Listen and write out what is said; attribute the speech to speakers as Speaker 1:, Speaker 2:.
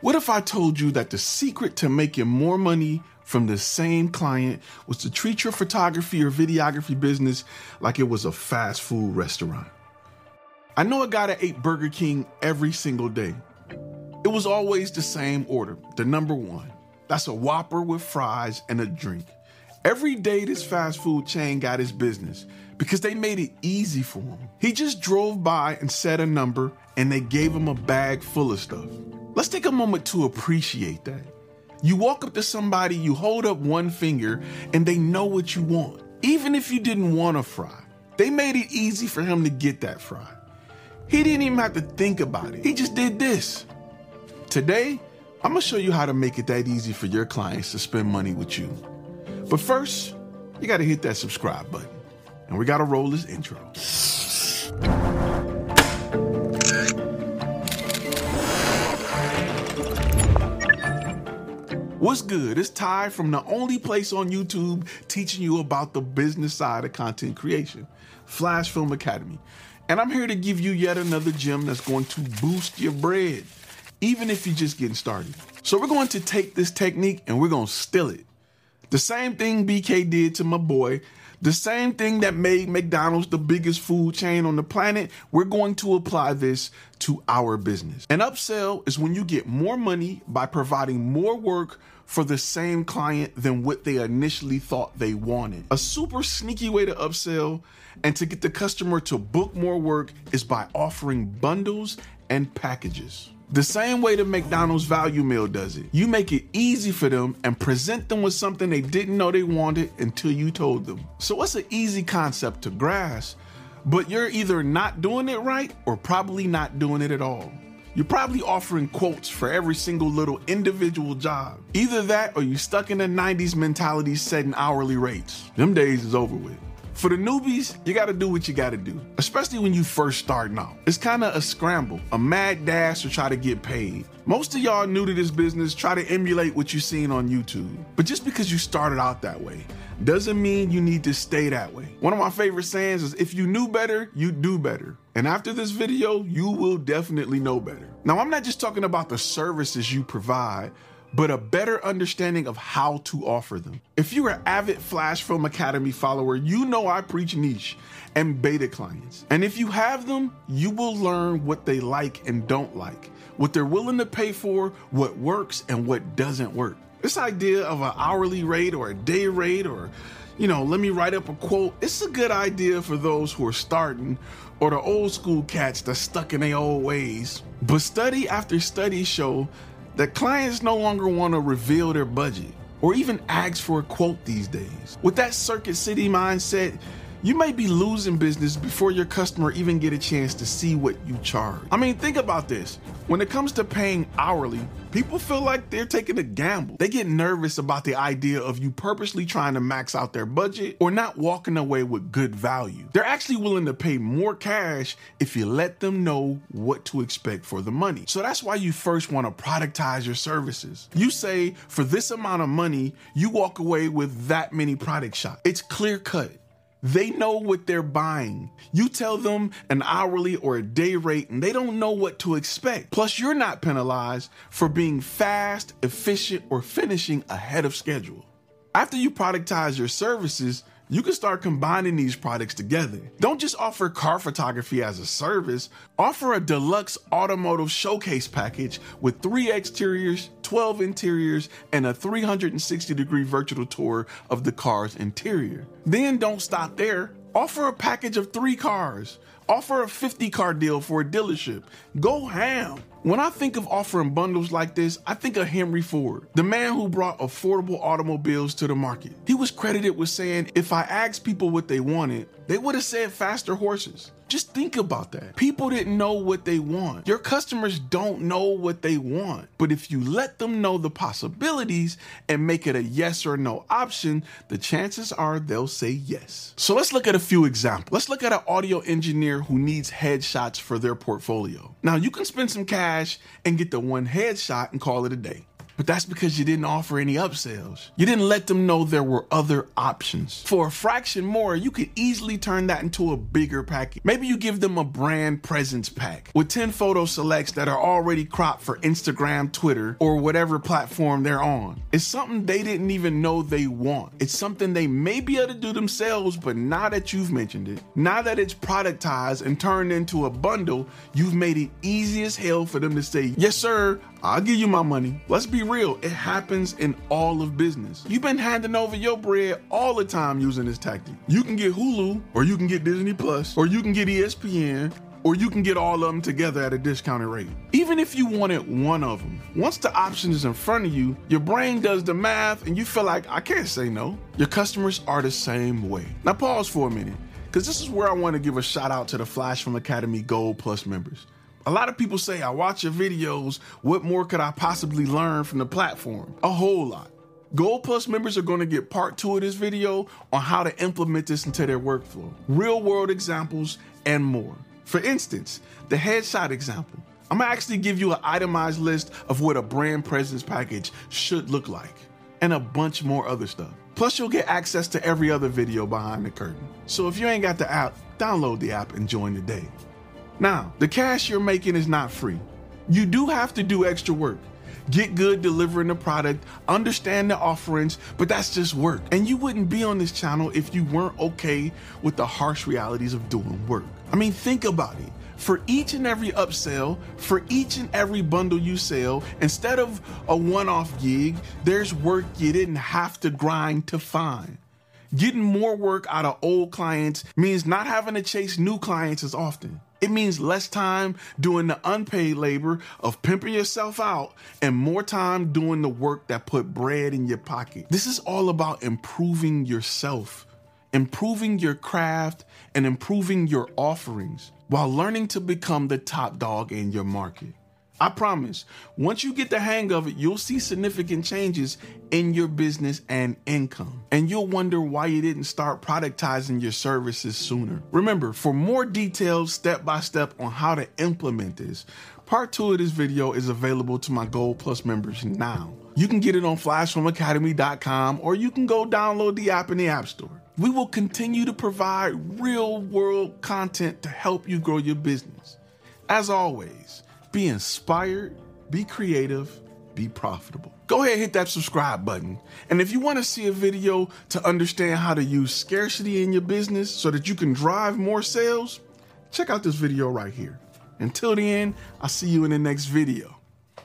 Speaker 1: What if I told you that the secret to making more money from the same client was to treat your photography or videography business like it was a fast food restaurant? I know a guy that ate Burger King every single day. It was always the same order, the number one. That's a Whopper with fries and a drink. Every day, this fast food chain got his business because they made it easy for him. He just drove by and said a number, and they gave him a bag full of stuff. Let's take a moment to appreciate that. You walk up to somebody, you hold up one finger, and they know what you want. Even if you didn't want a fry, they made it easy for him to get that fry. He didn't even have to think about it, he just did this. Today, I'm gonna show you how to make it that easy for your clients to spend money with you. But first, you gotta hit that subscribe button. And we gotta roll this intro. What's good? It's Ty from the only place on YouTube teaching you about the business side of content creation, Flash Film Academy. And I'm here to give you yet another gem that's going to boost your bread, even if you're just getting started. So we're going to take this technique and we're going to steal it. The same thing BK did to my boy, the same thing that made McDonald's the biggest food chain on the planet, we're going to apply this to our business. An upsell is when you get more money by providing more work for the same client than what they initially thought they wanted. A super sneaky way to upsell and to get the customer to book more work is by offering bundles and packages. The same way the McDonald's value meal does it. You make it easy for them and present them with something they didn't know they wanted until you told them. So it's an easy concept to grasp, but you're either not doing it right or probably not doing it at all. You're probably offering quotes for every single little individual job. Either that or you're stuck in the 90s mentality setting hourly rates. Them days is over with. For the newbies, you gotta do what you gotta do, especially when you first starting out. It's kinda a scramble, a mad dash to try to get paid. Most of y'all new to this business try to emulate what you've seen on YouTube. But just because you started out that way doesn't mean you need to stay that way. One of my favorite sayings is if you knew better, you'd do better. And after this video, you will definitely know better. Now, I'm not just talking about the services you provide, but a better understanding of how to offer them. If you're an avid Flash Film Academy follower, you know I preach niche and beta clients. And if you have them, you will learn what they like and don't like, what they're willing to pay for, what works and what doesn't work. This idea of an hourly rate or a day rate or you know, let me write up a quote. It's a good idea for those who are starting or the old school cats that's stuck in their old ways. But study after study show that clients no longer want to reveal their budget or even ask for a quote these days. With that Circuit City mindset, you may be losing business before your customer even get a chance to see what you charge. I mean, think about this. When it comes to paying hourly, people feel like they're taking a gamble. They get nervous about the idea of you purposely trying to max out their budget or not walking away with good value. They're actually willing to pay more cash if you let them know what to expect for the money. So that's why you first want to productize your services. You say, for this amount of money, you walk away with that many product shots. It's clear cut. They know what they're buying. You tell them an hourly or a day rate and they don't know what to expect. Plus, you're not penalized for being fast, efficient, or finishing ahead of schedule. After you productize your services, you can start combining these products together. Don't just offer car photography as a service, offer a deluxe automotive showcase package with three exteriors, 12 interiors, and a 360 degree virtual tour of the car's interior. Then don't stop there. Offer a package of three cars. Offer a 50 car deal for a dealership. Go ham. When I think of offering bundles like this, I think of Henry Ford, the man who brought affordable automobiles to the market. He was credited with saying, if I asked people what they wanted, they would have said faster horses. Just think about that. People didn't know what they want. Your customers don't know what they want. But if you let them know the possibilities and make it a yes or no option, the chances are they'll say yes. So let's look at a few examples. Let's look at an audio engineer who needs headshots for their portfolio. Now, you can spend some cash and get the one headshot and call it a day. But that's because you didn't offer any upsells. You didn't let them know there were other options. For a fraction more, you could easily turn that into a bigger package. Maybe you give them a brand presence pack with 10 photo selects that are already cropped for Instagram, Twitter, or whatever platform they're on. It's something they didn't even know they want. It's something they may be able to do themselves, but now that you've mentioned it, now that it's productized and turned into a bundle, you've made it easy as hell for them to say, Yes, sir, I'll give you my money. Let's be real, it happens in all of business. You've been handing over your bread all the time using this tactic. You can get Hulu, or you can get Disney Plus, or you can get ESPN, or you can get all of them together at a discounted rate. Even if you wanted one of them, once the option is in front of you, your brain does the math and you feel like, I can't say no. Your customers are the same way. Now, pause for a minute, because this is where I want to give a shout out to the Flash Film Academy Gold Plus members. A lot of people say, I watch your videos. What more could I possibly learn from the platform? A whole lot. Gold Plus members are going to get part two of this video on how to implement this into their workflow, real world examples, and more. For instance, the headshot example. I'm gonna actually give you an itemized list of what a brand presence package should look like, and a bunch more other stuff. Plus, you'll get access to every other video behind the curtain. So if you ain't got the app, download the app and join the day. Now, the cash you're making is not free. You do have to do extra work. Get good delivering the product, understand the offerings, but that's just work. And you wouldn't be on this channel if you weren't okay with the harsh realities of doing work. I mean, think about it. For each and every upsell, for each and every bundle you sell, instead of a one off gig, there's work you didn't have to grind to find. Getting more work out of old clients means not having to chase new clients as often. It means less time doing the unpaid labor of pimping yourself out and more time doing the work that put bread in your pocket. This is all about improving yourself, improving your craft, and improving your offerings while learning to become the top dog in your market. I promise, once you get the hang of it, you'll see significant changes in your business and income. And you'll wonder why you didn't start productizing your services sooner. Remember, for more details, step by step on how to implement this, part two of this video is available to my Gold Plus members now. You can get it on flashfilmacademy.com or you can go download the app in the App Store. We will continue to provide real world content to help you grow your business. As always, be inspired, be creative, be profitable. Go ahead and hit that subscribe button. And if you want to see a video to understand how to use scarcity in your business so that you can drive more sales, check out this video right here. Until then, I'll see you in the next video.